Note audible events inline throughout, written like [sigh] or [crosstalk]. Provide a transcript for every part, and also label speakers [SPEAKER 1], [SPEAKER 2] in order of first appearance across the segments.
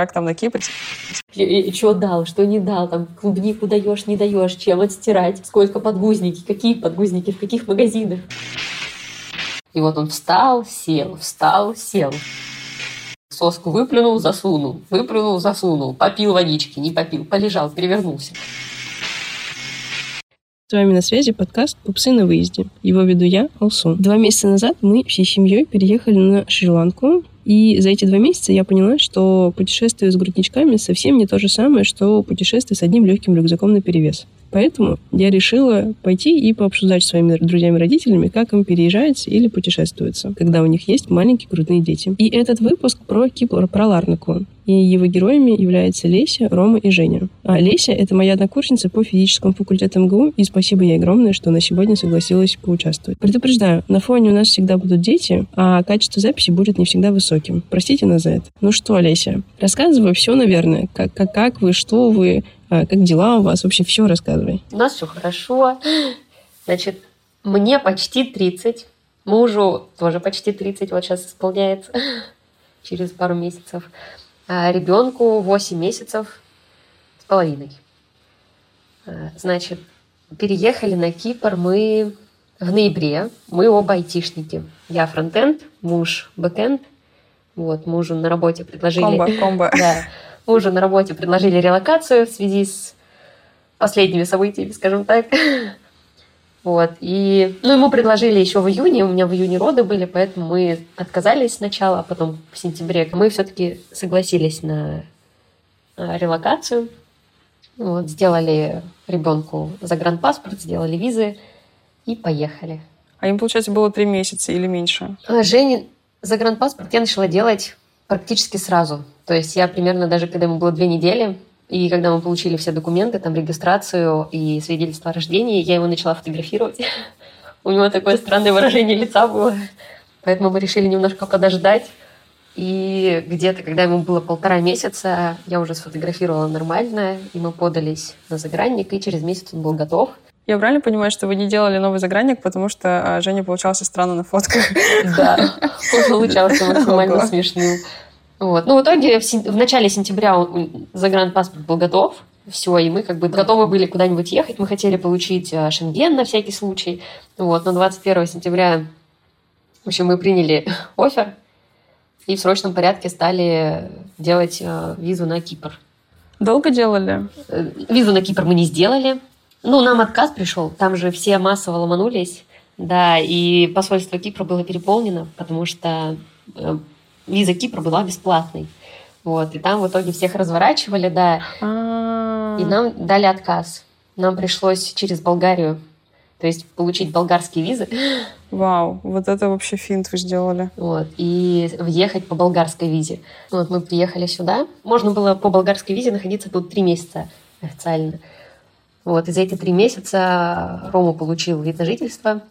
[SPEAKER 1] как там на Кипре.
[SPEAKER 2] И, и, что дал, что не дал, там клубнику даешь, не даешь, чем отстирать, сколько подгузники, какие подгузники, в каких магазинах. И вот он встал, сел, встал, сел. Соску выплюнул, засунул, выплюнул, засунул, попил водички, не попил, полежал, перевернулся.
[SPEAKER 3] С вами на связи подкаст «Пупсы на выезде». Его веду я, Алсу. Два месяца назад мы всей семьей переехали на Шри-Ланку, и за эти два месяца я поняла, что путешествие с грудничками совсем не то же самое, что путешествие с одним легким рюкзаком на перевес. Поэтому я решила пойти и пообсуждать с своими друзьями-родителями, как им переезжается или путешествуется, когда у них есть маленькие грудные дети. И этот выпуск про Кипр, про Ларнаку. И его героями являются Леся, Рома и Женя. А Леся — это моя однокурсница по физическому факультету МГУ, и спасибо ей огромное, что она сегодня согласилась поучаствовать. Предупреждаю, на фоне у нас всегда будут дети, а качество записи будет не всегда высоким. Простите нас за это. Ну что, Леся, рассказывай все, наверное. Как, как, как вы, что вы, как дела у вас? Вообще все рассказывай.
[SPEAKER 2] У нас все хорошо. Значит, мне почти 30. Мужу тоже почти 30, вот сейчас исполняется [laughs] через пару месяцев. А ребенку 8 месяцев с половиной. А, значит, переехали на Кипр мы в ноябре. Мы оба айтишники. Я frontend, муж backend. Вот, мужу на работе предложили...
[SPEAKER 1] Комбо, комбо.
[SPEAKER 2] Да, [laughs] Мужу на работе предложили релокацию в связи с последними событиями, скажем так. [laughs] Вот. И, ну, ему предложили еще в июне, у меня в июне роды были, поэтому мы отказались сначала, а потом в сентябре мы все-таки согласились на релокацию. Вот, сделали ребенку загранпаспорт, сделали визы и поехали.
[SPEAKER 1] А им, получается, было три месяца или меньше?
[SPEAKER 2] А, Жене загранпаспорт я начала делать практически сразу. То есть я примерно даже, когда ему было две недели, и когда мы получили все документы, там, регистрацию и свидетельство о рождении, я его начала фотографировать. [laughs] У него такое странное выражение лица было. Поэтому мы решили немножко подождать. И где-то, когда ему было полтора месяца, я уже сфотографировала нормально, и мы подались на загранник, и через месяц он был готов.
[SPEAKER 1] Я правильно понимаю, что вы не делали новый загранник, потому что а, Женя получался странно на фотках?
[SPEAKER 2] Да, он получался максимально смешным. Вот. Ну, в итоге в, сен... в начале сентября загранпаспорт был готов, все, и мы как бы готовы были куда-нибудь ехать. Мы хотели получить э, шенген на всякий случай. Вот, но 21 сентября, в общем, мы приняли [laughs] офер и в срочном порядке стали делать э, визу на Кипр.
[SPEAKER 1] Долго делали?
[SPEAKER 2] Э, визу на Кипр мы не сделали. Ну, нам отказ пришел. Там же все массово ломанулись. Да, и посольство Кипра было переполнено, потому что виза Кипра была бесплатной. Вот, и там в итоге всех разворачивали, да.
[SPEAKER 1] А.
[SPEAKER 2] И нам дали отказ. Нам пришлось через Болгарию, то есть получить болгарские визы.
[SPEAKER 1] Вау, вот это вообще финт вы сделали.
[SPEAKER 2] Вот, и въехать по болгарской визе. Вот мы приехали сюда. Можно было по болгарской визе находиться тут три месяца официально. Вот, и за эти три месяца Рома получил вид на жительство.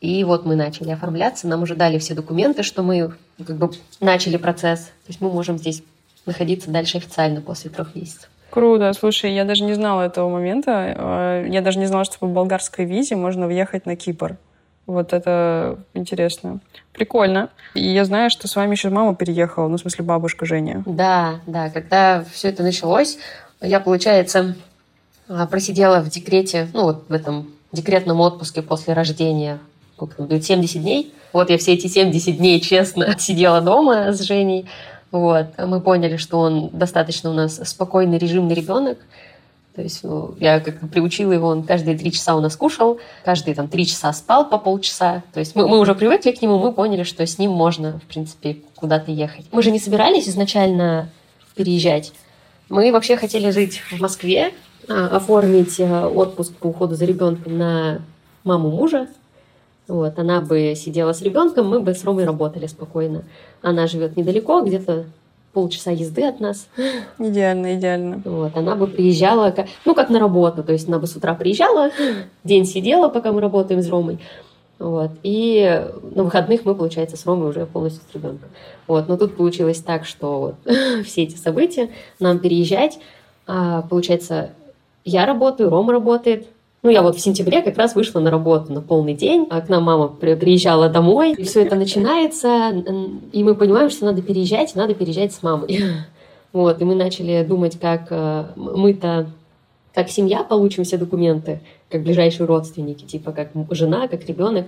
[SPEAKER 2] И вот мы начали оформляться, нам уже дали все документы, что мы как бы начали процесс. То есть мы можем здесь находиться дальше официально после трех месяцев.
[SPEAKER 1] Круто. Слушай, я даже не знала этого момента. Э, я даже не знала, что по болгарской визе можно въехать на Кипр. Вот это интересно. Прикольно. И я знаю, что с вами еще мама переехала, ну, в смысле, бабушка Женя.
[SPEAKER 2] Да, да. Когда все это началось, я, получается, просидела в декрете, ну, вот в этом декретном отпуске после рождения сколько там будет, 70 дней. Вот я все эти 70 дней, честно, [laughs] сидела дома с Женей. Вот. Мы поняли, что он достаточно у нас спокойный, режимный ребенок. То есть ну, я как бы приучила его, он каждые три часа у нас кушал, каждые там три часа спал по полчаса. То есть мы, мы уже привыкли к нему, мы поняли, что с ним можно, в принципе, куда-то ехать. Мы же не собирались изначально переезжать. Мы вообще хотели жить в Москве, оформить э, отпуск по уходу за ребенком на маму мужа, вот, она бы сидела с ребенком, мы бы с Ромой работали спокойно. Она живет недалеко, где-то полчаса езды от нас.
[SPEAKER 1] Идеально, идеально.
[SPEAKER 2] Вот, она бы приезжала, ну, как на работу, то есть она бы с утра приезжала, [laughs] день сидела, пока мы работаем с Ромой. Вот, и на выходных мы, получается, с Ромой уже полностью с ребенком. Вот, но тут получилось так, что вот, [laughs] все эти события, нам переезжать, а, получается, я работаю, Рома работает, ну, я вот в сентябре как раз вышла на работу на полный день, а к нам мама приезжала домой, и все это начинается, и мы понимаем, что надо переезжать, надо переезжать с мамой. [laughs] Вот, и мы начали думать, как э, мы-то, как семья получим все документы, как ближайшие родственники, типа как жена, как ребенок.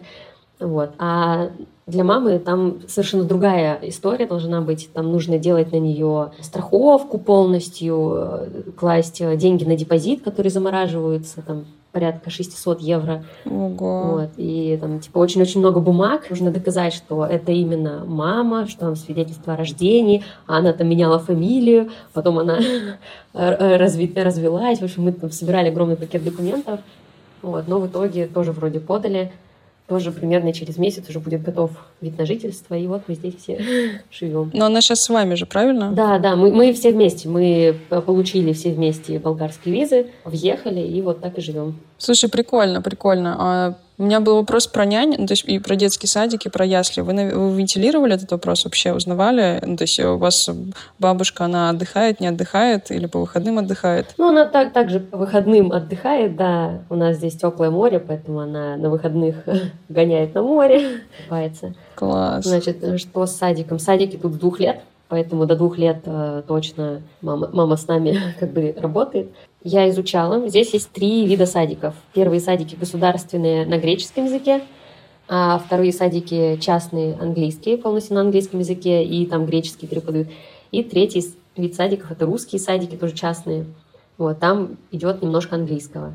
[SPEAKER 2] Вот. А для мамы там совершенно другая история должна быть. Там нужно делать на нее страховку полностью, э, класть э, деньги на депозит, которые замораживаются, там порядка 600 евро.
[SPEAKER 1] Ого.
[SPEAKER 2] Вот. И там типа очень-очень много бумаг. Нужно доказать, что это именно мама, что там свидетельство о рождении, а она там меняла фамилию, потом она [laughs] разви развелась. В общем, мы там собирали огромный пакет документов. Вот. Но в итоге тоже вроде подали тоже примерно через месяц уже будет готов вид на жительство, и вот мы здесь все [laughs] живем.
[SPEAKER 1] Но она сейчас с вами же, правильно?
[SPEAKER 2] Да, да, мы, мы все вместе, мы получили все вместе болгарские визы, въехали, и вот так и живем.
[SPEAKER 1] Слушай, прикольно, прикольно. А у меня был вопрос про нянь, ну, то есть и про детский садик, и про ясли. Вы, вы вентилировали этот вопрос вообще, узнавали? Ну, то есть у вас бабушка, она отдыхает, не отдыхает или по выходным отдыхает?
[SPEAKER 2] Ну, она так, также по выходным отдыхает, да. У нас здесь теплое море, поэтому она на выходных [laughs] гоняет на море, купается.
[SPEAKER 1] Класс.
[SPEAKER 2] Значит, что с садиком? Садики тут с двух лет, поэтому до двух лет э, точно мама, мама с нами [laughs] как бы работает я изучала. Здесь есть три вида садиков. Первые садики государственные на греческом языке, а вторые садики частные английские, полностью на английском языке, и там греческий преподают. И третий вид садиков — это русские садики, тоже частные. Вот, там идет немножко английского.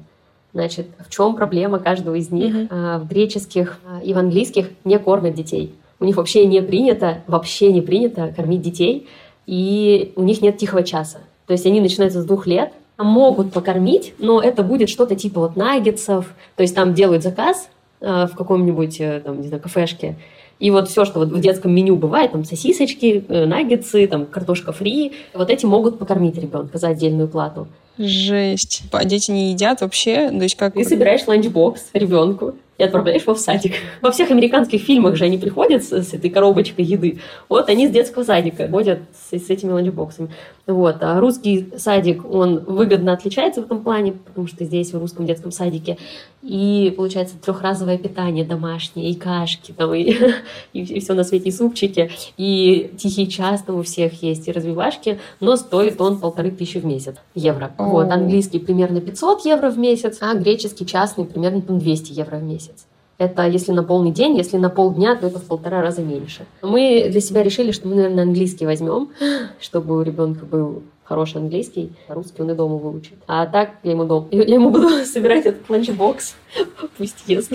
[SPEAKER 2] Значит, в чем проблема каждого из них? Mm-hmm. В греческих а, и в английских не кормят детей. У них вообще не принято, вообще не принято кормить детей, и у них нет тихого часа. То есть они начинаются с двух лет, могут покормить, но это будет что-то типа вот наггетсов, то есть там делают заказ э, в каком-нибудь, э, там, не знаю, кафешке, и вот все, что вот в детском меню бывает, там сосисочки, э, наггетсы, там картошка фри, вот эти могут покормить ребенка за отдельную плату.
[SPEAKER 1] Жесть. А дети не едят вообще? То есть как...
[SPEAKER 2] Ты собираешь ланчбокс ребенку, и отправляешь его в садик. Во всех американских фильмах же они приходят с, с этой коробочкой еды. Вот они с детского садика ходят с, с этими ланчбоксами. Вот. А русский садик, он выгодно отличается в этом плане, потому что здесь, в русском детском садике, и получается трехразовое питание домашнее, и кашки, там, и, [laughs] и, все на свете, и супчики, и тихий час там у всех есть, и развивашки, но стоит он полторы тысячи в месяц, евро. Вот. Английский примерно 500 евро в месяц, а греческий частный примерно 200 евро в месяц. Это если на полный день, если на полдня, то это в полтора раза меньше. Мы для себя решили, что мы, наверное, английский возьмем, [gasps] чтобы у ребенка был хороший английский, а русский он и дома выучит. А так я ему, дом, [laughs] я ему буду [laughs] собирать этот ланчбокс, [laughs] пусть ест.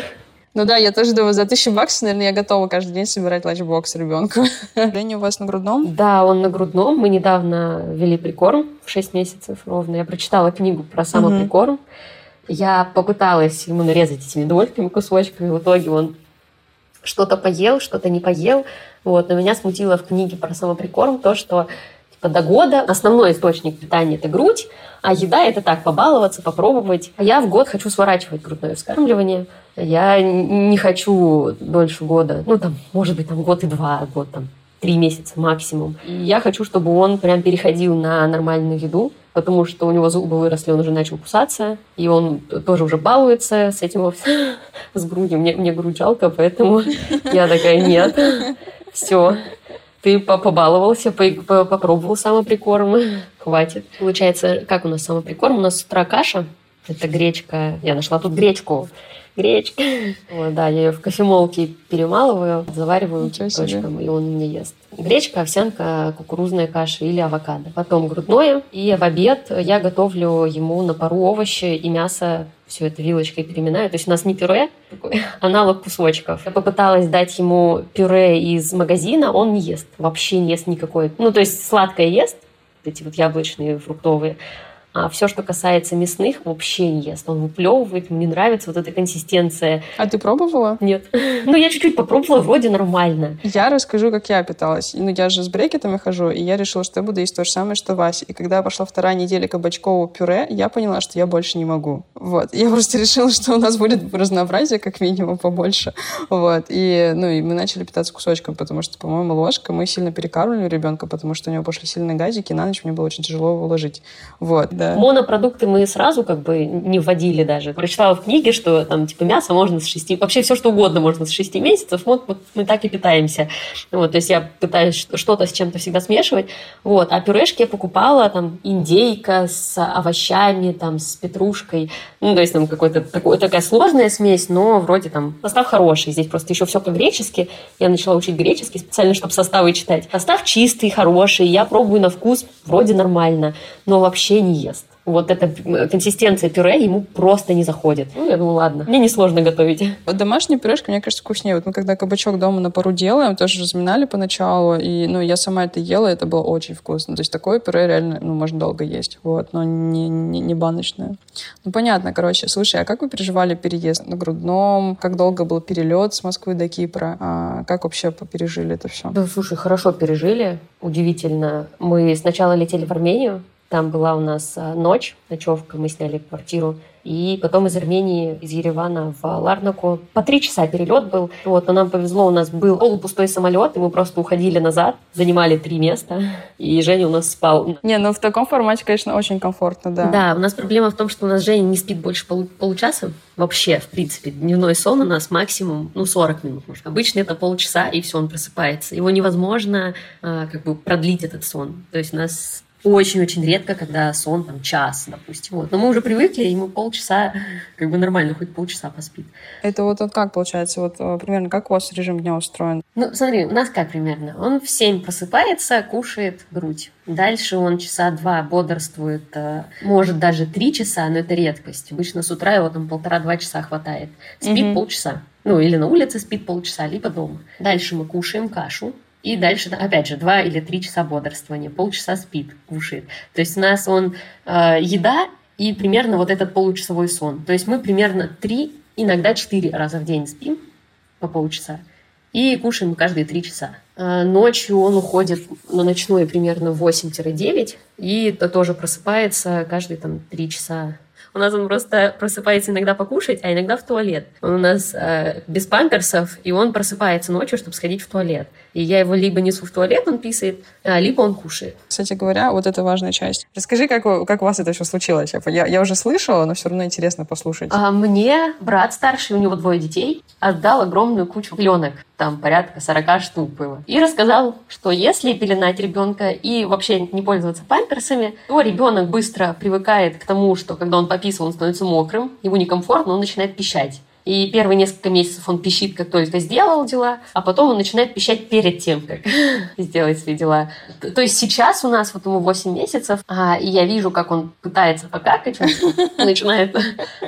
[SPEAKER 1] Ну да, я тоже думаю, за тысячу баксов, наверное, я готова каждый день собирать ланчбокс ребенку. Леня у вас на грудном?
[SPEAKER 2] Да, он на грудном. Мы недавно ввели прикорм в 6 месяцев ровно. Я прочитала книгу про самоприкорм. Угу. Я попыталась ему нарезать этими дольками, кусочками. В итоге он что-то поел, что-то не поел. Вот. Но меня смутило в книге про самоприкорм то, что типа, до года основной источник питания – это грудь, а еда – это так, побаловаться, попробовать. А я в год хочу сворачивать грудное вскармливание. Я не хочу дольше года. Ну, там, может быть, там год и два, год там три месяца максимум. И я хочу, чтобы он прям переходил на нормальную еду, потому что у него зубы выросли, он уже начал кусаться, и он тоже уже балуется с этим [laughs] с грудью. Мне, мне грудь жалко, поэтому [laughs] я такая, нет, все, ты побаловался, попробовал самоприкорм, хватит. Получается, как у нас самоприкорм? У нас с утра каша, это гречка. Я нашла тут гречку гречка. Вот, да, я ее в кофемолке перемалываю, завариваю точком, и он мне ест. Гречка, овсянка, кукурузная каша или авокадо. Потом грудное. И в обед я готовлю ему на пару овощи и мясо все это вилочкой переминаю. То есть у нас не пюре, такой [laughs] аналог кусочков. Я попыталась дать ему пюре из магазина, он не ест. Вообще не ест никакой. Ну, то есть сладкое ест, эти вот яблочные, фруктовые. А все, что касается мясных, вообще не ест. Он выплевывает, мне нравится вот эта консистенция.
[SPEAKER 1] А ты пробовала?
[SPEAKER 2] Нет. [laughs] Ну, я чуть-чуть попробовала, вроде нормально.
[SPEAKER 1] Я расскажу, как я питалась. Ну, я же с брекетами хожу, и я решила, что я буду есть то же самое, что Вася. И когда пошла вторая неделя кабачкового пюре, я поняла, что я больше не могу. Вот. Я [laughs] просто решила, что у нас будет разнообразие, как минимум, побольше. Вот. И, ну, и мы начали питаться кусочком, потому что, по-моему, ложка, мы сильно перекармливали ребенка, потому что у него пошли сильные газики, и на ночь мне было очень тяжело его уложить. Вот Да.
[SPEAKER 2] Монопродукты мы сразу как бы не вводили даже. Прочитала в книге, что там типа мясо можно с 6... Вообще все, что угодно можно с 6 месяцев. Вот, вот мы так и питаемся. Вот, то есть я пытаюсь что-то с чем-то всегда смешивать. Вот. А пюрешки я покупала там индейка с овощами, там с петрушкой. Ну, то есть там какой-то такой, такая сложная смесь, но вроде там состав хороший. Здесь просто еще все по-гречески. Я начала учить греческий специально, чтобы составы читать. Состав чистый, хороший. Я пробую на вкус вроде нормально, но вообще не ест вот эта консистенция пюре ему просто не заходит. Ну, я думаю, ладно, мне несложно готовить.
[SPEAKER 1] Вот домашняя пюрешка, мне кажется, вкуснее. Вот мы когда кабачок дома на пару делаем, тоже разминали поначалу, и, ну, я сама это ела, это было очень вкусно. То есть такое пюре реально, ну, можно долго есть, вот, но не, не, не баночное. Ну, понятно, короче. Слушай, а как вы переживали переезд на грудном? Как долго был перелет с Москвы до Кипра? А как вообще пережили это все?
[SPEAKER 2] Да, слушай, хорошо пережили. Удивительно. Мы сначала летели в Армению, там была у нас а, ночь, ночевка, мы сняли квартиру. И потом из Армении, из Еревана в Ларнаку. По три часа перелет был. Вот, но нам повезло, у нас был полупустой самолет, и мы просто уходили назад, занимали три места, [laughs] и Женя у нас спал.
[SPEAKER 1] Не, ну в таком формате, конечно, очень комфортно, да.
[SPEAKER 2] Да, у нас проблема в том, что у нас Женя не спит больше полу получаса. Вообще, в принципе, дневной сон у нас максимум, ну, 40 минут. Может. Обычно это полчаса, и все, он просыпается. Его невозможно а, как бы продлить этот сон. То есть у нас очень-очень редко, когда сон там час, допустим. Вот. Но мы уже привыкли, ему полчаса как бы нормально, хоть полчаса поспит.
[SPEAKER 1] Это вот, вот как получается? Вот э, примерно как у вас режим дня устроен?
[SPEAKER 2] Ну, смотри, у нас как примерно? Он в 7 просыпается, кушает грудь. Дальше он часа два бодрствует, э, может даже три часа, но это редкость. Обычно с утра его там полтора-два часа хватает. Спит угу. полчаса. Ну, или на улице спит полчаса, либо дома. Дальше мы кушаем кашу, и дальше, опять же, два или три часа бодрствования, полчаса спит, кушает. То есть у нас он э, еда и примерно вот этот получасовой сон. То есть мы примерно три, иногда четыре раза в день спим по полчаса и кушаем каждые три часа. Э, ночью он уходит на ночное примерно 8-9 и то тоже просыпается каждые там три часа у нас он просто просыпается иногда покушать, а иногда в туалет. Он у нас э, без памперсов, и он просыпается ночью, чтобы сходить в туалет. И я его либо несу в туалет, он писает, а, либо он кушает.
[SPEAKER 1] Кстати говоря, вот это важная часть. Расскажи, как, как у вас это все случилось? Я, я уже слышала, но все равно интересно послушать.
[SPEAKER 2] А мне брат старший, у него двое детей, отдал огромную кучу пленок там порядка 40 штук было. И рассказал, что если пеленать ребенка и вообще не пользоваться памперсами, то ребенок быстро привыкает к тому, что когда он пописал, он становится мокрым, ему некомфортно, он начинает пищать. И первые несколько месяцев он пищит, как только сделал дела, а потом он начинает пищать перед тем, как [laughs] сделать свои дела. То есть сейчас у нас вот ему 8 месяцев, а, и я вижу, как он пытается покакать, [laughs] начинает...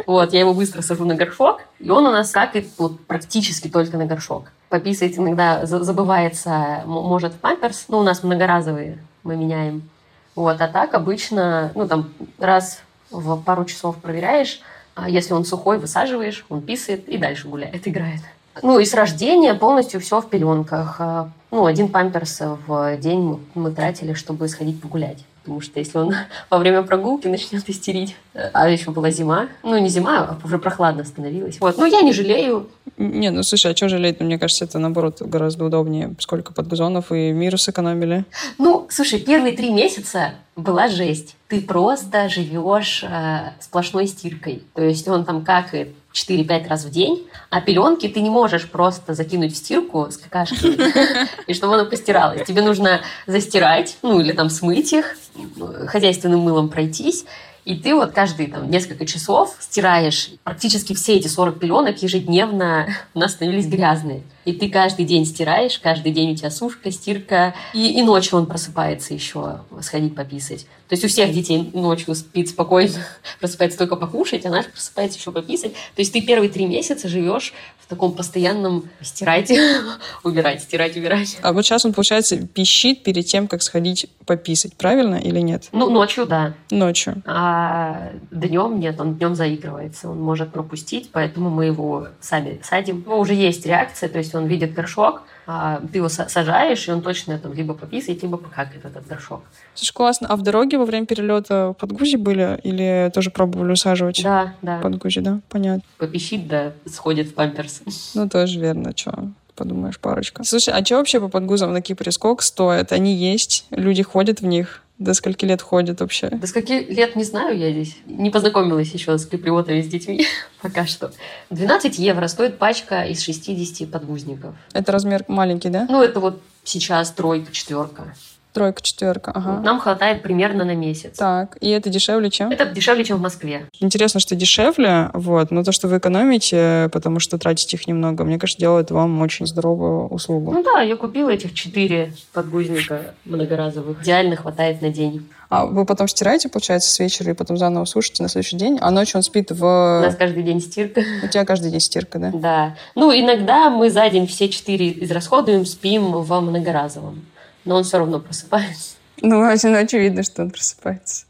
[SPEAKER 2] Вот, я его быстро сажу на горшок, и он у нас какает вот, практически только на горшок. Пописать иногда забывается, может, памперс, ну, у нас многоразовые мы меняем. Вот, а так обычно, ну, там, раз в пару часов проверяешь, если он сухой, высаживаешь, он писает и дальше гуляет, играет. Ну и с рождения полностью все в пеленках. А, ну, один памперс в день мы тратили, чтобы сходить погулять. Потому что если он [laughs] во время прогулки начнет истерить, а еще была зима, ну не зима, а уже прохладно становилось. Вот. Ну я не жалею.
[SPEAKER 1] Не, ну слушай, а что жалеть? Ну, мне кажется, это наоборот гораздо удобнее. Сколько подгузонов и миру сэкономили.
[SPEAKER 2] Ну, слушай, первые три месяца была жесть. Ты просто живешь э, сплошной стиркой. То есть он там какает 4-5 раз в день, а пеленки ты не можешь просто закинуть в стирку с какашкой, [laughs] и чтобы она постиралась. Тебе нужно застирать, ну или там смыть их, хозяйственным мылом пройтись, и ты вот каждые там, несколько часов стираешь практически все эти 40 пеленок ежедневно [laughs] у нас становились грязные. И ты каждый день стираешь, каждый день у тебя сушка, стирка. И, и ночью он просыпается еще сходить пописать. То есть у всех детей ночью спит спокойно, [laughs] просыпается только покушать, а наш просыпается еще пописать. То есть ты первые три месяца живешь в таком постоянном стирать, [laughs] убирать, стирать, убирать.
[SPEAKER 1] А вот сейчас он, получается, пищит перед тем, как сходить пописать, правильно или нет?
[SPEAKER 2] Ну, ночью, да.
[SPEAKER 1] Ночью.
[SPEAKER 2] А днем нет, он днем заигрывается, он может пропустить, поэтому мы его сами садим. У него уже есть реакция, то есть есть он видит горшок, а ты его сажаешь, и он точно там либо пописает, либо покакает этот горшок.
[SPEAKER 1] Слушай, классно. А в дороге во время перелета под гузи были или тоже пробовали усаживать?
[SPEAKER 2] Да, да.
[SPEAKER 1] Под гузи, да? Понятно.
[SPEAKER 2] Попищит, да, сходит в памперс.
[SPEAKER 1] Ну, тоже верно, что подумаешь, парочка. Слушай, а что вообще по подгузам на Кипре? Сколько стоит? Они есть? Люди ходят в них? До скольки лет ходят вообще?
[SPEAKER 2] До скольки лет не знаю я здесь. Не познакомилась еще с киприотами, с детьми [laughs] пока что. 12 евро стоит пачка из 60 подгузников.
[SPEAKER 1] Это размер маленький, да?
[SPEAKER 2] Ну, это вот сейчас тройка, четверка.
[SPEAKER 1] Тройка, четверка, ага.
[SPEAKER 2] Нам хватает примерно на месяц.
[SPEAKER 1] Так, и это дешевле чем?
[SPEAKER 2] Это дешевле, чем в Москве.
[SPEAKER 1] Интересно, что дешевле, вот, но то, что вы экономите, потому что тратите их немного, мне кажется, делает вам очень здоровую услугу.
[SPEAKER 2] Ну да, я купила этих четыре подгузника многоразовых. Идеально хватает на день.
[SPEAKER 1] А вы потом стираете, получается, с вечера и потом заново сушите на следующий день, а ночью он спит в... У
[SPEAKER 2] нас каждый день стирка.
[SPEAKER 1] У тебя каждый день стирка, да?
[SPEAKER 2] Да. Ну, иногда мы за день все четыре израсходуем, спим во многоразовом но он все равно просыпается.
[SPEAKER 1] Ну, очевидно, что он просыпается.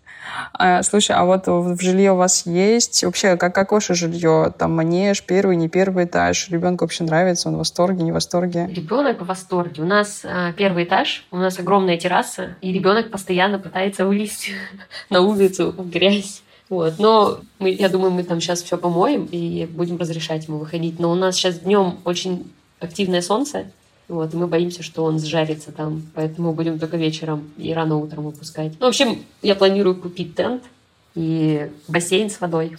[SPEAKER 1] А, слушай, а вот в жилье у вас есть? Вообще, как, как ваше жилье? Там манеж, первый, не первый этаж? Ребенку вообще нравится? Он в восторге, не в восторге?
[SPEAKER 2] Ребенок в восторге. У нас а, первый этаж, у нас огромная терраса, и ребенок постоянно пытается вылезть [laughs] на улицу в грязь. Вот. Но мы, я думаю, мы там сейчас все помоем и будем разрешать ему выходить. Но у нас сейчас днем очень активное солнце, вот, и мы боимся, что он сжарится там, поэтому будем только вечером и рано утром выпускать. Ну, в общем, я планирую купить тент и бассейн с водой,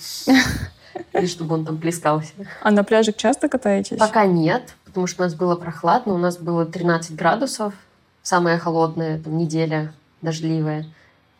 [SPEAKER 2] и чтобы он там плескался.
[SPEAKER 1] А на пляже часто катаетесь?
[SPEAKER 2] Пока нет, потому что у нас было прохладно, у нас было 13 градусов, самая холодная там, неделя, дождливая.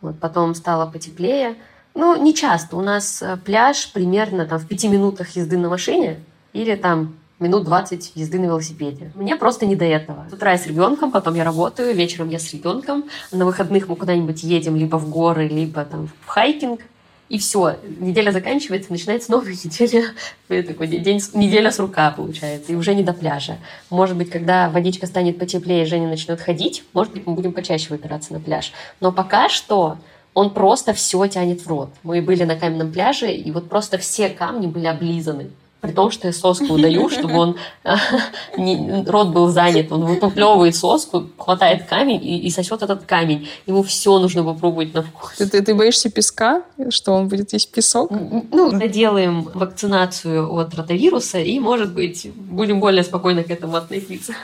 [SPEAKER 2] Вот, потом стало потеплее. Ну, не часто. У нас э, пляж примерно там в пяти минутах езды на машине или там минут 20 езды на велосипеде. Мне просто не до этого. С утра я с ребенком, потом я работаю, вечером я с ребенком. На выходных мы куда-нибудь едем либо в горы, либо там в хайкинг. И все, неделя заканчивается, начинается новая [laughs] неделя, такой день, неделя с рука получается, и уже не до пляжа. Может быть, когда водичка станет потеплее, Женя начнет ходить, может быть, мы будем почаще выбираться на пляж. Но пока что он просто все тянет в рот. Мы были на каменном пляже, и вот просто все камни были облизаны при том, что я соску даю, чтобы он [laughs] не, рот был занят, он выплевывает соску, хватает камень и, и сосет этот камень. Ему все нужно попробовать на вкус.
[SPEAKER 1] Ты, ты, ты боишься песка, что он будет есть песок?
[SPEAKER 2] Ну, делаем вакцинацию от ротавируса, и, может быть, будем более спокойно к этому относиться.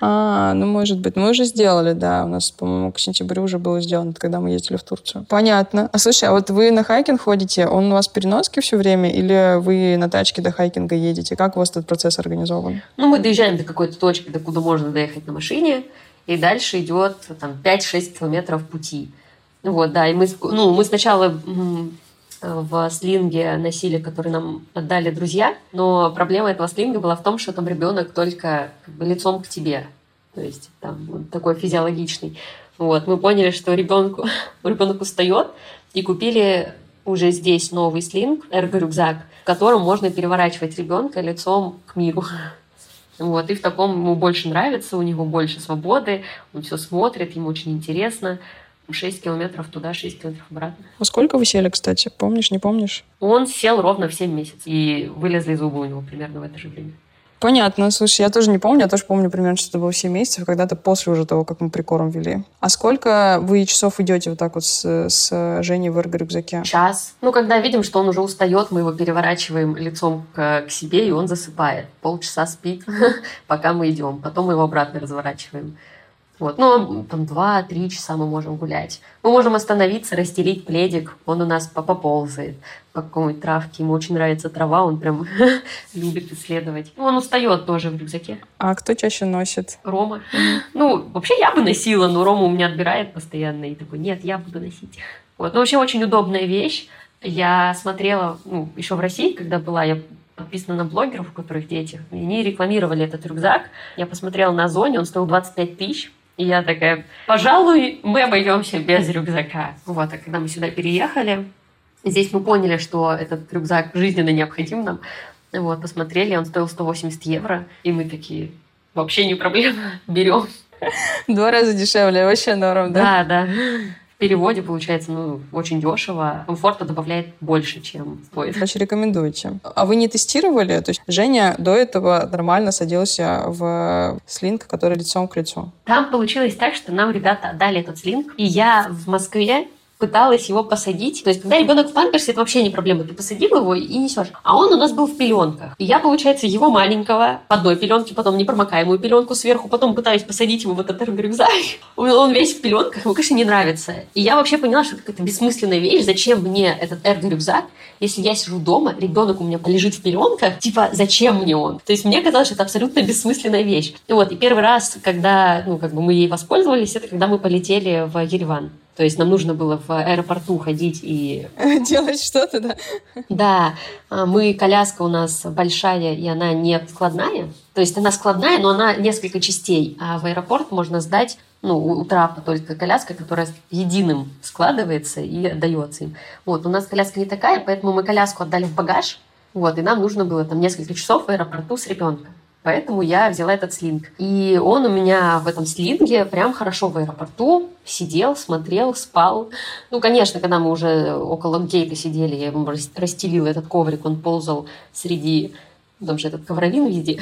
[SPEAKER 1] А, ну, может быть. Мы уже сделали, да. У нас, по-моему, к сентябрю уже было сделано, когда мы ездили в Турцию. Понятно. А слушай, а вот вы на хайкинг ходите, он у вас переноски все время, или вы на тачке до хайкинга едете? Как у вас этот процесс организован?
[SPEAKER 2] Ну, мы доезжаем до какой-то точки, до куда можно доехать на машине, и дальше идет там 5-6 километров пути. Вот, да, и мы, ну, мы сначала в слинге носили, который нам отдали друзья, но проблема этого слинга была в том, что там ребенок только как бы, лицом к тебе, то есть там он такой физиологичный. Вот, мы поняли, что ребенку, [laughs] ребенок устает, и купили уже здесь новый слинг, эрго-рюкзак, в котором можно переворачивать ребенка лицом к миру. [laughs] Вот, и в таком ему больше нравится, у него больше свободы, он все смотрит, ему очень интересно. 6 километров туда, 6 километров обратно.
[SPEAKER 1] А сколько вы сели, кстати? Помнишь, не помнишь?
[SPEAKER 2] Он сел ровно в 7 месяцев. И вылезли зубы у него примерно в это же время.
[SPEAKER 1] Понятно. Слушай, я тоже не помню. Я тоже помню примерно, что это было 7 месяцев, когда-то после уже того, как мы прикорм вели. А сколько вы часов идете вот так вот с, с Женей в эрго-рюкзаке?
[SPEAKER 2] Час. Ну, когда видим, что он уже устает, мы его переворачиваем лицом к, к себе, и он засыпает. Полчаса спит, [laughs] пока мы идем. Потом мы его обратно разворачиваем. Вот. Ну, там два-три часа мы можем гулять. Мы можем остановиться, расстелить пледик, он у нас поползает по какой-нибудь травке. Ему очень нравится трава, он прям [laughs] любит исследовать. Ну, он устает тоже в рюкзаке.
[SPEAKER 1] А кто чаще носит?
[SPEAKER 2] Рома. Ну, вообще я бы носила, но Рома у меня отбирает постоянно. И такой, нет, я буду носить. Вот. Ну, вообще очень удобная вещь. Я смотрела, ну, еще в России, когда была, я подписана на блогеров, у которых дети. И они рекламировали этот рюкзак. Я посмотрела на Озоне, он стоил 25 тысяч. И я такая, пожалуй, мы обойдемся без рюкзака. Вот, а когда мы сюда переехали, здесь мы поняли, что этот рюкзак жизненно необходим нам. Вот, посмотрели, он стоил 180 евро, и мы такие, вообще не проблема, [laughs] берем.
[SPEAKER 1] Два раза дешевле, вообще норм,
[SPEAKER 2] да? Да, да переводе получается ну, очень дешево. Комфорта добавляет больше, чем стоит.
[SPEAKER 1] Короче, рекомендуете. А вы не тестировали? То есть Женя до этого нормально садился в слинг, который лицом к лицу.
[SPEAKER 2] Там получилось так, что нам ребята отдали этот слинг, и я в Москве пыталась его посадить. То есть, когда ребенок в памперсе, это вообще не проблема. Ты посадил его и несешь. А он у нас был в пеленках. И я, получается, его маленького в одной пеленке, потом непромокаемую пеленку сверху, потом пытаюсь посадить его в этот [laughs] рюкзак. Он весь в пеленках, ему, конечно, не нравится. И я вообще поняла, что это какая-то бессмысленная вещь. Зачем мне этот эрго-рюкзак, если я сижу дома, ребенок у меня лежит в пеленках, типа, зачем мне он? То есть мне казалось, что это абсолютно бессмысленная вещь. И вот, и первый раз, когда, ну, как бы мы ей воспользовались, это когда мы полетели в Ереван. То есть нам нужно было в аэропорту ходить и... [laughs]
[SPEAKER 1] Делать что-то, да?
[SPEAKER 2] Да. А мы, коляска у нас большая, и она не складная. То есть она складная, но она несколько частей. А в аэропорт можно сдать, ну, у трапа только коляска, которая единым складывается и отдается им. Вот, у нас коляска не такая, поэтому мы коляску отдали в багаж. Вот, и нам нужно было там несколько часов в аэропорту с ребенком. Поэтому я взяла этот слинг. И он у меня в этом слинге прям хорошо в аэропорту сидел, смотрел, спал. Ну, конечно, когда мы уже около гейта сидели, я ему расстелила этот коврик, он ползал среди... Там же этот ковровин везде.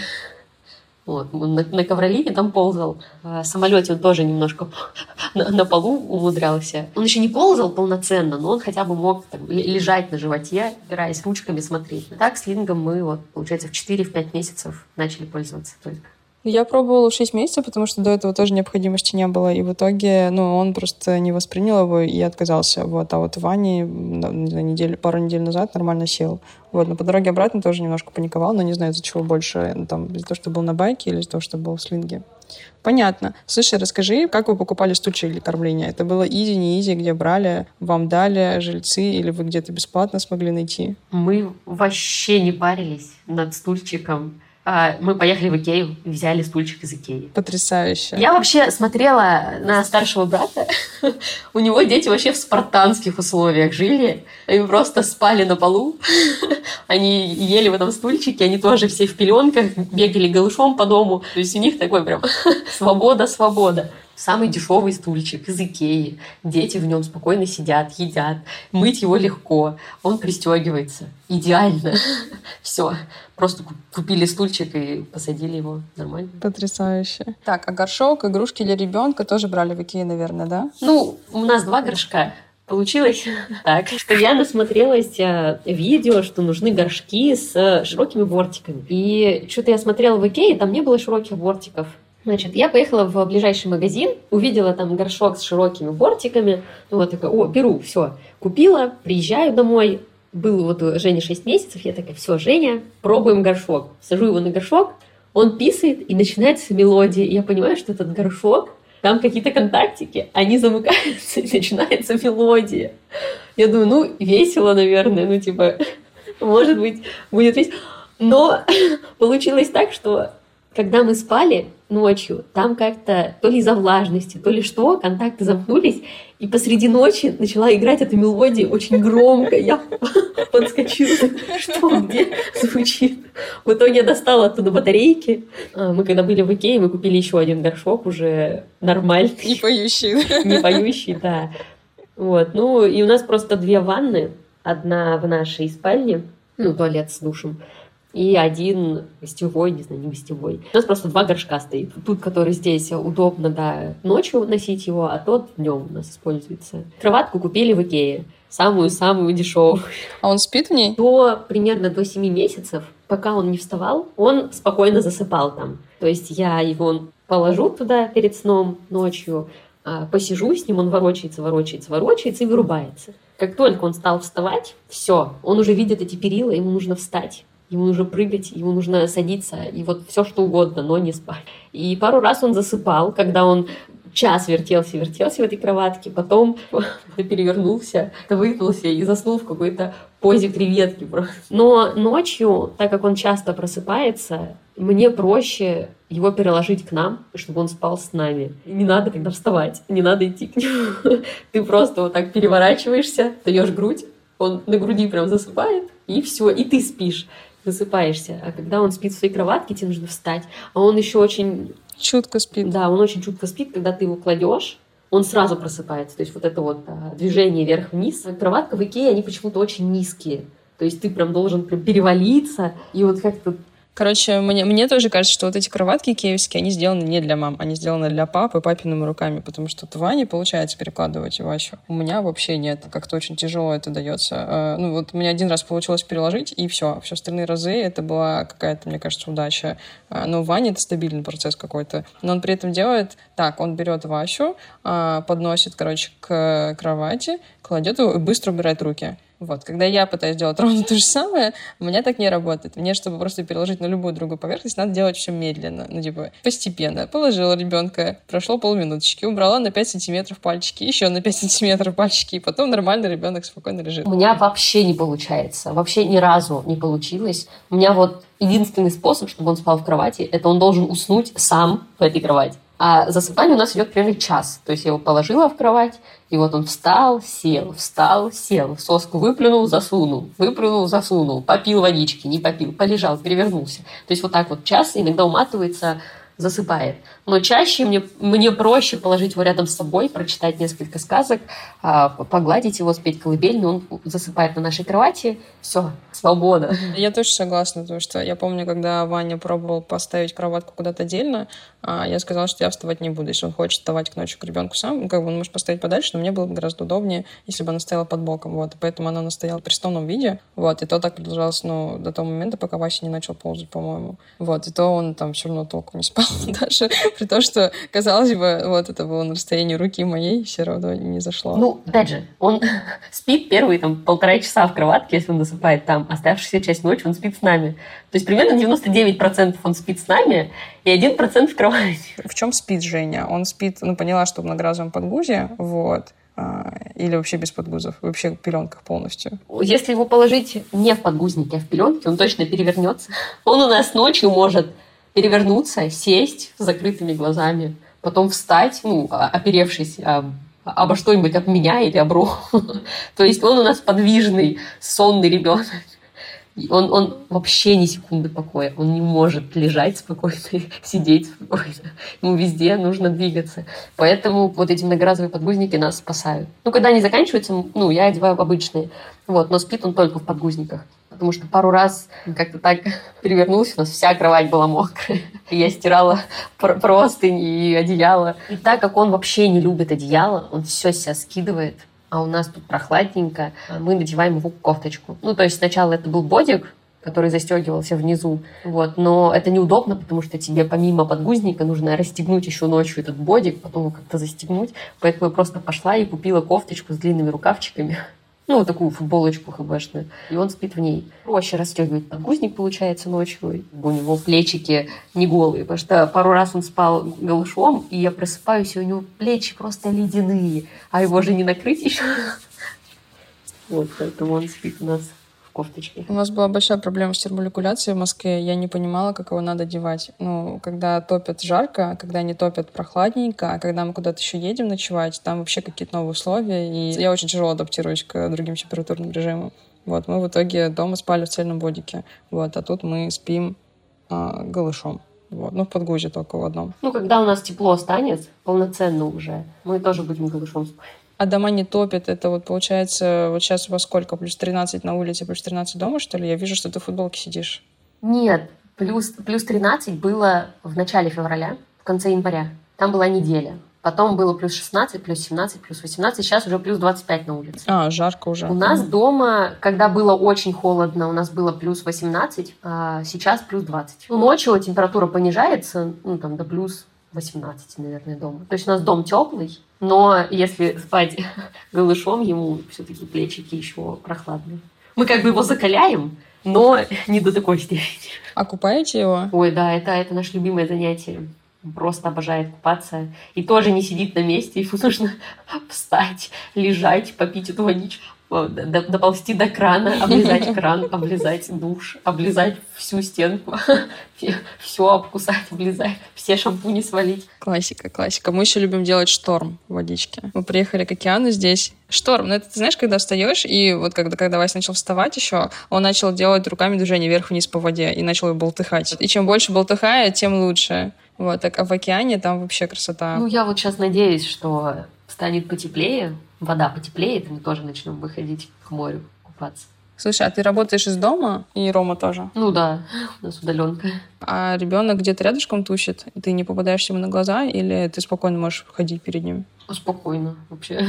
[SPEAKER 2] Вот, на, на ковролине там ползал. В самолете он тоже немножко [laughs] на, на полу умудрялся. Он еще не ползал полноценно, но он хотя бы мог так, лежать на животе, опираясь ручками, смотреть. Так с лингом мы, вот, получается, в 4-5 месяцев начали пользоваться только.
[SPEAKER 1] Я пробовала 6 месяцев, потому что до этого тоже необходимости не было. И в итоге, ну, он просто не воспринял его и отказался. Вот. А вот Ване на неделю, пару недель назад нормально сел. Вот. Но по дороге обратно тоже немножко паниковал, но не знаю, из-за чего больше. Ну, там, из-за того, что был на байке или из-за того, что был в слинге. Понятно. Слушай, расскажи, как вы покупали стульчики для кормления? Это было изи, не изи, где брали, вам дали жильцы или вы где-то бесплатно смогли найти?
[SPEAKER 2] Мы вообще не парились над стульчиком. А, мы поехали в Икею и взяли стульчик из Икеи.
[SPEAKER 1] Потрясающе.
[SPEAKER 2] Я вообще смотрела на старшего брата. [laughs] У него дети вообще в спартанских условиях жили. Они просто спали на полу. [laughs] Они ели в этом стульчике. Они тоже все в пеленках, бегали голышом по дому. То есть у них такой прям [laughs] свобода-свобода. Самый дешевый стульчик из Икеи. Дети в нем спокойно сидят, едят. Мыть его легко. Он пристегивается. Идеально. [laughs] Все. Просто купили стульчик и посадили его нормально.
[SPEAKER 1] Потрясающе. Так, а горшок, игрушки для ребенка тоже брали в Икее, наверное, да?
[SPEAKER 2] Ну, у нас два горшка. Получилось [laughs] так, что я насмотрелась э, видео, что нужны горшки с э, широкими бортиками. И что-то я смотрела в Икее, там не было широких бортиков. Значит, я поехала в ближайший магазин, увидела там горшок с широкими бортиками. Ну, вот такая, о, беру, все. Купила, приезжаю домой. Был вот у Жени 6 месяцев, я такая, все, Женя, пробуем горшок. Сажу его на горшок, он писает, и начинается мелодия. И я понимаю, что этот горшок, там какие-то контактики, они замыкаются, [laughs] и начинается мелодия. Я думаю, ну, весело, наверное, ну, типа, [laughs] может быть, будет весело. Но [laughs] получилось так, что когда мы спали ночью, там как-то то ли из-за влажности, то ли что, контакты замкнулись, и посреди ночи начала играть эта мелодия очень громко. Я [laughs] подскочила, что где звучит. В итоге я достала оттуда батарейки. А, мы когда были в Икее, мы купили еще один горшок уже нормальный.
[SPEAKER 1] Не поющий.
[SPEAKER 2] Не поющий, да. Вот. Ну, и у нас просто две ванны. Одна в нашей спальне, ну, туалет с душем, и один гостевой, не знаю, не гостевой. У нас просто два горшка стоит. Тут, который здесь, удобно, да, ночью носить его, а тот днем у нас используется. Кроватку купили в Икее. Самую-самую дешевую.
[SPEAKER 1] А он спит в ней?
[SPEAKER 2] До, примерно до 7 месяцев, пока он не вставал, он спокойно засыпал там. То есть я его положу туда перед сном ночью, а, посижу с ним, он ворочается, ворочается, ворочается и вырубается. Как только он стал вставать, все, он уже видит эти перила, ему нужно встать ему нужно прыгать, ему нужно садиться, и вот все что угодно, но не спать. И пару раз он засыпал, когда он час вертелся, вертелся в этой кроватке, потом [laughs] перевернулся, выгнулся и заснул в какой-то позе креветки. Но ночью, так как он часто просыпается, мне проще его переложить к нам, чтобы он спал с нами. Не надо тогда вставать, не надо идти к нему. [laughs] Ты просто вот так переворачиваешься, даешь грудь, он на груди прям засыпает, и все, и ты спишь высыпаешься. А когда он спит в своей кроватке, тебе нужно встать. А он еще очень...
[SPEAKER 1] Чутко спит.
[SPEAKER 2] Да, он очень чутко спит. Когда ты его кладешь, он сразу просыпается. То есть вот это вот а, движение вверх-вниз. Кроватка в Икее, они почему-то очень низкие. То есть ты прям должен прям перевалиться и вот как-то
[SPEAKER 1] Короче, мне, мне тоже кажется, что вот эти кроватки киевские, они сделаны не для мам, они сделаны для папы папиными руками, потому что в Ване получается перекладывать Васю. У меня вообще нет. Как-то очень тяжело это дается. Э, ну вот меня один раз получилось переложить, и все. Все остальные разы это была какая-то, мне кажется, удача. Э, но у Вани это стабильный процесс какой-то. Но он при этом делает так, он берет Васю, э, подносит, короче, к кровати, кладет его и быстро убирает руки. Вот. Когда я пытаюсь делать [laughs] ровно то же самое, у меня так не работает. Мне, чтобы просто переложить на любую другую поверхность, надо делать все медленно. Ну, типа, постепенно. Положила ребенка, прошло полминуточки, убрала на 5 сантиметров пальчики, еще на 5 [laughs] сантиметров пальчики, и потом нормально ребенок спокойно лежит.
[SPEAKER 2] У меня вообще не получается. Вообще ни разу не получилось. У меня вот единственный способ, чтобы он спал в кровати, это он должен уснуть сам в этой кровати. А засыпание у нас идет примерно час. То есть я его положила в кровать, и вот он встал, сел, встал, сел, соску выплюнул, засунул, выплюнул, засунул, попил водички, не попил, полежал, перевернулся. То есть вот так вот час иногда уматывается засыпает. Но чаще мне, мне проще положить его рядом с собой, прочитать несколько сказок, а, погладить его, спеть колыбельную, он засыпает на нашей кровати, все, свобода.
[SPEAKER 1] Я тоже согласна, потому что я помню, когда Ваня пробовал поставить кроватку куда-то отдельно, а, я сказала, что я вставать не буду. Если он хочет вставать к ночи к ребенку сам, ну, как бы он может поставить подальше, но мне было бы гораздо удобнее, если бы она стояла под боком. Вот. И поэтому она настояла в приставном виде. Вот. И то так продолжалось ну, до того момента, пока Вася не начал ползать, по-моему. Вот. И то он там все равно толком не спал [laughs] даже. При том, что, казалось бы, вот это было на расстоянии руки моей, все равно не зашло.
[SPEAKER 2] Ну, опять же, он [laughs] спит первые там полтора часа в кроватке, если он засыпает там. Оставшуюся часть ночи он спит с нами. То есть примерно 99% он спит с нами, и 1% в кровати.
[SPEAKER 1] В чем спит Женя? Он спит, ну, поняла, что в многоразовом подгузе, вот, а, или вообще без подгузов, вообще в пеленках полностью?
[SPEAKER 2] Если его положить не в подгузнике, а в пеленке, он точно перевернется. Он у нас ночью может перевернуться, сесть с закрытыми глазами, потом встать, ну, оперевшись обо что-нибудь, об меня или об руку. [laughs] То есть он у нас подвижный, сонный ребенок. Он, он вообще ни секунды покоя. Он не может лежать спокойно, [laughs] сидеть спокойно. Ему везде нужно двигаться. Поэтому вот эти многоразовые подгузники нас спасают. Ну, когда они заканчиваются, ну, я одеваю обычные. Вот, но спит он только в подгузниках. Потому что пару раз как-то так [laughs] перевернулся, у нас вся кровать была мокрая. Я стирала простыни и одеяло. И так как он вообще не любит одеяло, он все себя скидывает а у нас тут прохладненько, мы надеваем его кофточку. Ну, то есть сначала это был бодик, который застегивался внизу. Вот. Но это неудобно, потому что тебе помимо подгузника нужно расстегнуть еще ночью этот бодик, потом как-то застегнуть. Поэтому я просто пошла и купила кофточку с длинными рукавчиками ну, такую футболочку хбшную, и он спит в ней. Проще расстегивать подгузник, получается, ночью. У него плечики не голые, потому что пару раз он спал голышом, и я просыпаюсь, и у него плечи просто ледяные, а его же не накрыть еще. [laughs] Вот, поэтому он спит у нас кофточки.
[SPEAKER 1] У нас была большая проблема с терморегуляцией в Москве. Я не понимала, как его надо одевать. Ну, когда топят жарко, когда они топят прохладненько, а когда мы куда-то еще едем ночевать, там вообще какие-то новые условия, и я очень тяжело адаптируюсь к другим температурным режимам. Вот, мы в итоге дома спали в цельном бодике. Вот, а тут мы спим а, голышом. Вот. Ну, в подгузе только в одном.
[SPEAKER 2] Ну, когда у нас тепло станет, полноценно уже, мы тоже будем голышом спать
[SPEAKER 1] а дома не топят. Это вот получается, вот сейчас у вас сколько? Плюс 13 на улице, плюс 13 дома, что ли? Я вижу, что ты в футболке сидишь.
[SPEAKER 2] Нет, плюс, плюс 13 было в начале февраля, в конце января. Там была неделя. Потом было плюс 16, плюс 17, плюс 18, сейчас уже плюс 25 на улице.
[SPEAKER 1] А, жарко уже.
[SPEAKER 2] У нас дома, когда было очень холодно, у нас было плюс 18, а сейчас плюс 20. Ну, ночью температура понижается, ну, там, до плюс 18, наверное, дома. То есть у нас дом теплый, но если спать [laughs] голышом, ему все-таки плечики еще прохладные. Мы как бы его закаляем, но не до такой степени.
[SPEAKER 1] А купаете его?
[SPEAKER 2] Ой, да, это, это наше любимое занятие. Он просто обожает купаться. И тоже не сидит на месте. Ему нужно [laughs] встать, лежать, попить эту водичку доползти до крана, облизать кран, облизать душ, облизать всю стенку, [laughs] все обкусать, облизать, все шампуни свалить.
[SPEAKER 1] Классика, классика. Мы еще любим делать шторм в водичке. Мы приехали к океану здесь. Шторм, ну это ты знаешь, когда встаешь, и вот когда, когда Вася начал вставать еще, он начал делать руками движение вверх-вниз по воде и начал ее болтыхать. И чем больше болтыхает, тем лучше. Вот, так, а в океане там вообще красота.
[SPEAKER 2] Ну, я вот сейчас надеюсь, что станет потеплее, вода потеплеет, и мы тоже начнем выходить к морю купаться.
[SPEAKER 1] Слушай, а ты работаешь из дома? И Рома тоже?
[SPEAKER 2] Ну да, у нас удаленка.
[SPEAKER 1] А ребенок где-то рядышком тусит? Ты не попадаешь ему на глаза? Или ты спокойно можешь ходить перед ним?
[SPEAKER 2] Спокойно вообще.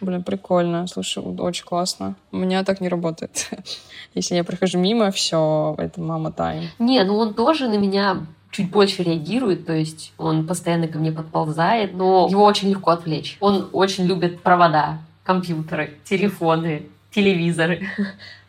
[SPEAKER 1] Блин, прикольно. Слушай, очень классно. У меня так не работает. [laughs] Если я прохожу мимо, все, это мама тайм.
[SPEAKER 2] Не, ну он тоже на меня чуть больше реагирует, то есть он постоянно ко мне подползает, но его очень легко отвлечь. Он очень любит провода, компьютеры, телефоны, телевизоры. [laughs]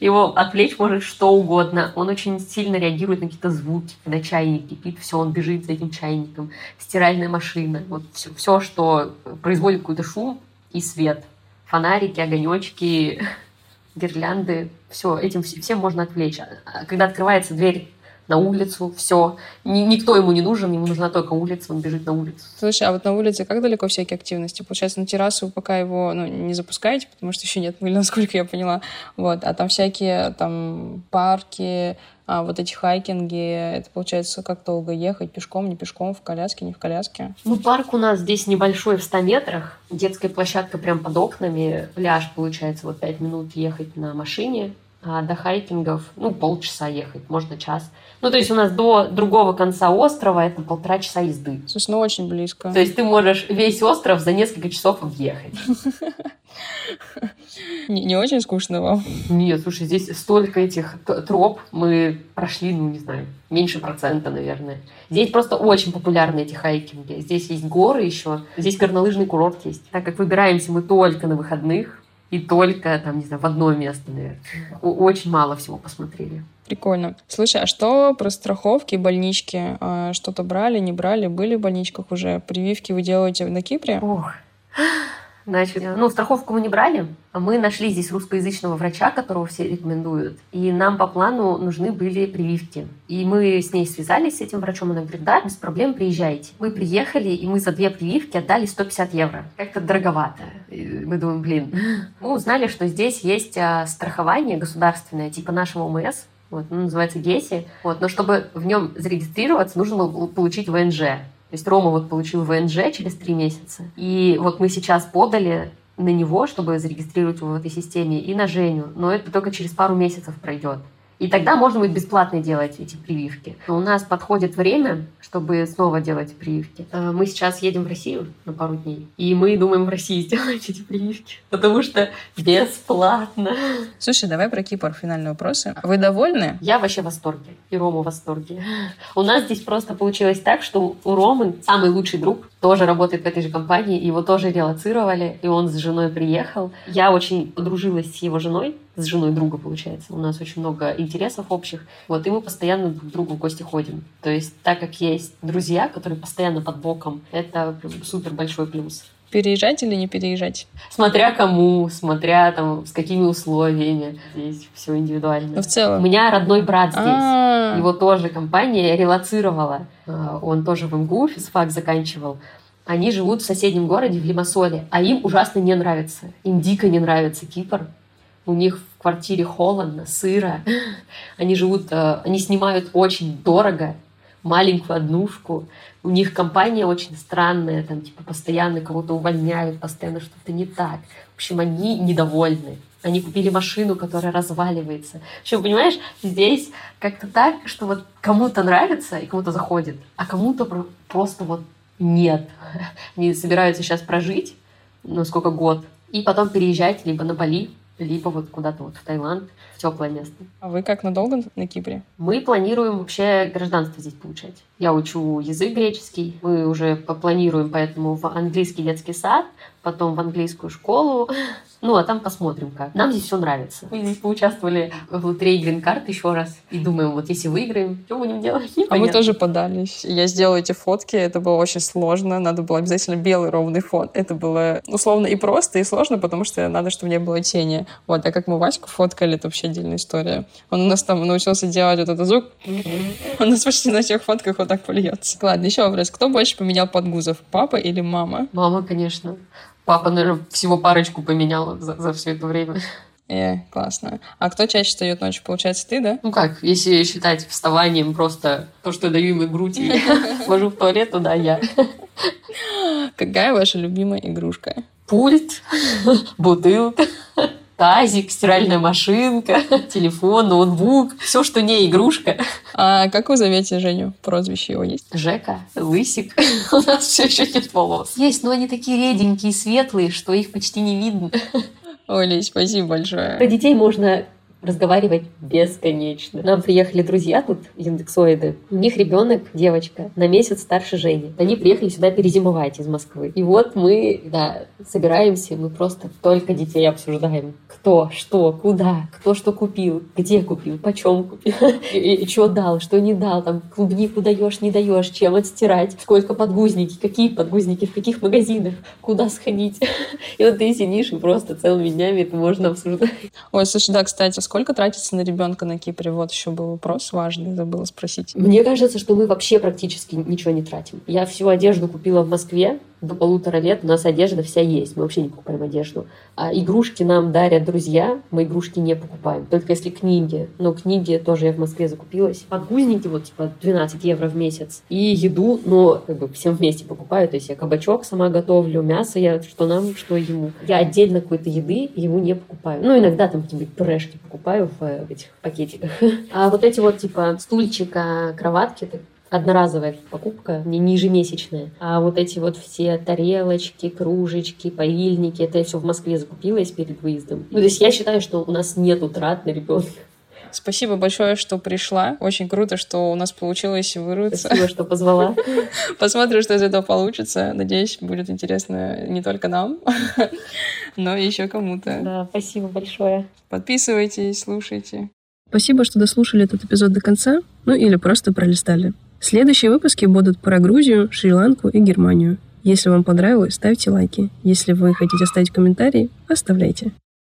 [SPEAKER 2] Его отвлечь может что угодно. Он очень сильно реагирует на какие-то звуки. Когда чайник кипит, все, он бежит за этим чайником. Стиральная машина. Вот все, все что производит какой-то шум и свет. Фонарики, огонечки, [laughs] гирлянды. Все, этим всем можно отвлечь. А когда открывается дверь на улицу, все. Никто ему не нужен, ему нужна только улица, он бежит на улицу.
[SPEAKER 1] Слушай, а вот на улице как далеко всякие активности? Получается, на террасу пока его ну, не запускаете, потому что еще нет пыли, [laughs] насколько я поняла. Вот. А там всякие там парки, а вот эти хайкинги, это получается как долго ехать? Пешком, не пешком, в коляске, не в коляске?
[SPEAKER 2] Ну, парк у нас здесь небольшой, в 100 метрах. Детская площадка прям под окнами. Пляж, получается, вот 5 минут ехать на машине. А до хайкингов, ну, полчаса ехать, можно час. Ну, то есть у нас до другого конца острова это полтора часа езды.
[SPEAKER 1] Слушай, ну очень близко.
[SPEAKER 2] То есть ты можешь весь остров за несколько часов объехать. [laughs]
[SPEAKER 1] Не, не очень скучно вам?
[SPEAKER 2] Нет, слушай, здесь столько этих троп. Мы прошли, ну, не знаю, меньше процента, наверное. Здесь просто очень популярны эти хайкинги. Здесь есть горы еще. Здесь горнолыжный курорт есть. Так как выбираемся мы только на выходных, и только, там, не знаю, в одно место, наверное. Очень мало всего посмотрели.
[SPEAKER 1] Прикольно. Слушай, а что про страховки, больнички? А, что-то брали, не брали? Были в больничках уже? Прививки вы делаете на Кипре?
[SPEAKER 2] Ох, Значит, ну, страховку мы не брали. а Мы нашли здесь русскоязычного врача, которого все рекомендуют. И нам по плану нужны были прививки. И мы с ней связались, с этим врачом. Она говорит, да, без проблем, приезжайте. Мы приехали, и мы за две прививки отдали 150 евро. Как-то дороговато. И мы думаем, блин. Мы узнали, что здесь есть а, страхование государственное, типа нашего ОМС. Вот, называется ГЕСИ. Вот, но чтобы в нем зарегистрироваться, нужно было получить ВНЖ. То есть Рома вот получил ВНЖ через три месяца. И вот мы сейчас подали на него, чтобы зарегистрировать его в этой системе, и на Женю. Но это только через пару месяцев пройдет. И тогда можно будет бесплатно делать эти прививки. Но у нас подходит время, чтобы снова делать прививки. Э, мы сейчас едем в Россию на пару дней, и мы думаем в России [laughs] сделать эти прививки, потому что бесплатно.
[SPEAKER 1] Слушай, давай про Кипр финальные вопросы. Вы довольны?
[SPEAKER 2] Я вообще в восторге. И Рома в восторге. У нас здесь просто получилось так, что у Ромы самый лучший друг тоже работает в этой же компании, его тоже релацировали, и он с женой приехал. Я очень подружилась с его женой, с женой друга, получается. У нас очень много интересов общих. Вот, и мы постоянно друг к другу в гости ходим. То есть, так как есть друзья, которые постоянно под боком, это супер большой плюс.
[SPEAKER 1] Переезжать или не переезжать?
[SPEAKER 2] Смотря кому, смотря там с какими условиями. Здесь все индивидуально.
[SPEAKER 1] Но в целом.
[SPEAKER 2] У меня родной брат здесь. А-а-а. Его тоже компания релацировала. А, он тоже в МГУ физфак заканчивал. Они живут в соседнем городе, в Лимассоле, а им ужасно не нравится. Им дико не нравится Кипр. У них в квартире холодно, сыро. Они живут, э, они снимают очень дорого, маленькую однушку. У них компания очень странная, там типа постоянно кого-то увольняют, постоянно что-то не так. В общем, они недовольны. Они купили машину, которая разваливается. В общем, понимаешь, здесь как-то так, что вот кому-то нравится и кому-то заходит, а кому-то просто вот нет. Они собираются сейчас прожить, ну, сколько год, и потом переезжать либо на Бали, либо вот куда-то вот в Таиланд, теплое место.
[SPEAKER 1] А вы как надолго на Кипре?
[SPEAKER 2] Мы планируем вообще гражданство здесь получать. Я учу язык греческий. Мы уже планируем поэтому в английский детский сад, потом в английскую школу, [laughs] ну, а там посмотрим как. Нам здесь все нравится. Мы здесь поучаствовали в лотерее Грин-карт еще раз. И думаем, вот если выиграем, что будем делать?
[SPEAKER 1] Непонятно. [laughs] А мы тоже подались. Я сделала эти фотки, это было очень сложно. Надо было обязательно белый ровный фон. Это было условно и просто, и сложно, потому что надо, чтобы не было тени. Вот, а как мы Ваську фоткали, это вообще отдельная история. Он у нас там научился делать вот этот звук. Он у нас почти на всех фотках вот так польется. Ладно, еще вопрос. Кто больше поменял подгузов, папа или мама?
[SPEAKER 2] Мама, конечно. Папа, наверное, всего парочку поменял за, за все это время.
[SPEAKER 1] Э, классно. А кто чаще встает ночью? Получается, ты, да?
[SPEAKER 2] Ну как, если считать вставанием просто то, что я даю ему грудь и вожу [laughs] в туалет, то да, я.
[SPEAKER 1] Какая ваша любимая игрушка?
[SPEAKER 2] Пульт, [laughs] бутылка, тазик, стиральная машинка, [laughs] телефон, ноутбук, все, что не игрушка.
[SPEAKER 1] А как вы зовете Женю? Прозвище его есть?
[SPEAKER 2] Жека, лысик. [laughs] У нас все еще нет волос. Есть, но они такие реденькие, светлые, что их почти не видно.
[SPEAKER 1] Оля, спасибо большое.
[SPEAKER 2] Про детей можно разговаривать бесконечно. Нам приехали друзья тут, индексоиды. У них ребенок, девочка, на месяц старше Жени. Они приехали сюда перезимовать из Москвы. И вот мы, да, собираемся, мы просто только детей обсуждаем. Кто, что, куда, кто что купил, где купил, почем купил, [laughs] и, и что дал, что не дал, там клубнику даешь, не даешь, чем отстирать, сколько подгузники, какие подгузники, в каких магазинах, куда сходить. [laughs] И вот ты сидишь и просто целыми днями это можно обсуждать.
[SPEAKER 1] Ой, слушай, да, кстати, сколько тратится на ребенка на Кипре? Вот еще был вопрос важный, забыла спросить.
[SPEAKER 2] Мне кажется, что мы вообще практически ничего не тратим. Я всю одежду купила в Москве, до полутора лет у нас одежда вся есть. Мы вообще не покупаем одежду. А игрушки нам дарят друзья. Мы игрушки не покупаем. Только если книги. Но книги тоже я в Москве закупилась. Подгузники вот типа 12 евро в месяц. И еду, но как бы всем вместе покупаю. То есть я кабачок сама готовлю, мясо я что нам, что ему. Я отдельно какой-то еды ему не покупаю. Ну, иногда там какие-нибудь пюрешки покупаю в э, этих пакетиках. [laughs] А вот эти вот типа стульчика, кроватки, одноразовая покупка, не ежемесячная. А вот эти вот все тарелочки, кружечки, поильники, это я все в Москве закупилась перед выездом. Ну, то есть я считаю, что у нас нет утрат на ребенка.
[SPEAKER 1] Спасибо большое, что пришла. Очень круто, что у нас получилось вырваться.
[SPEAKER 2] Спасибо, что позвала. [laughs]
[SPEAKER 1] Посмотрим, что из этого получится. Надеюсь, будет интересно не только нам, [laughs] но и еще кому-то.
[SPEAKER 2] Да, спасибо большое.
[SPEAKER 1] Подписывайтесь, слушайте.
[SPEAKER 3] Спасибо, что дослушали этот эпизод до конца, ну или просто пролистали. Следующие выпуски будут про Грузию, Шри-Ланку и Германию. Если вам понравилось, ставьте лайки. Если вы хотите оставить комментарий, оставляйте.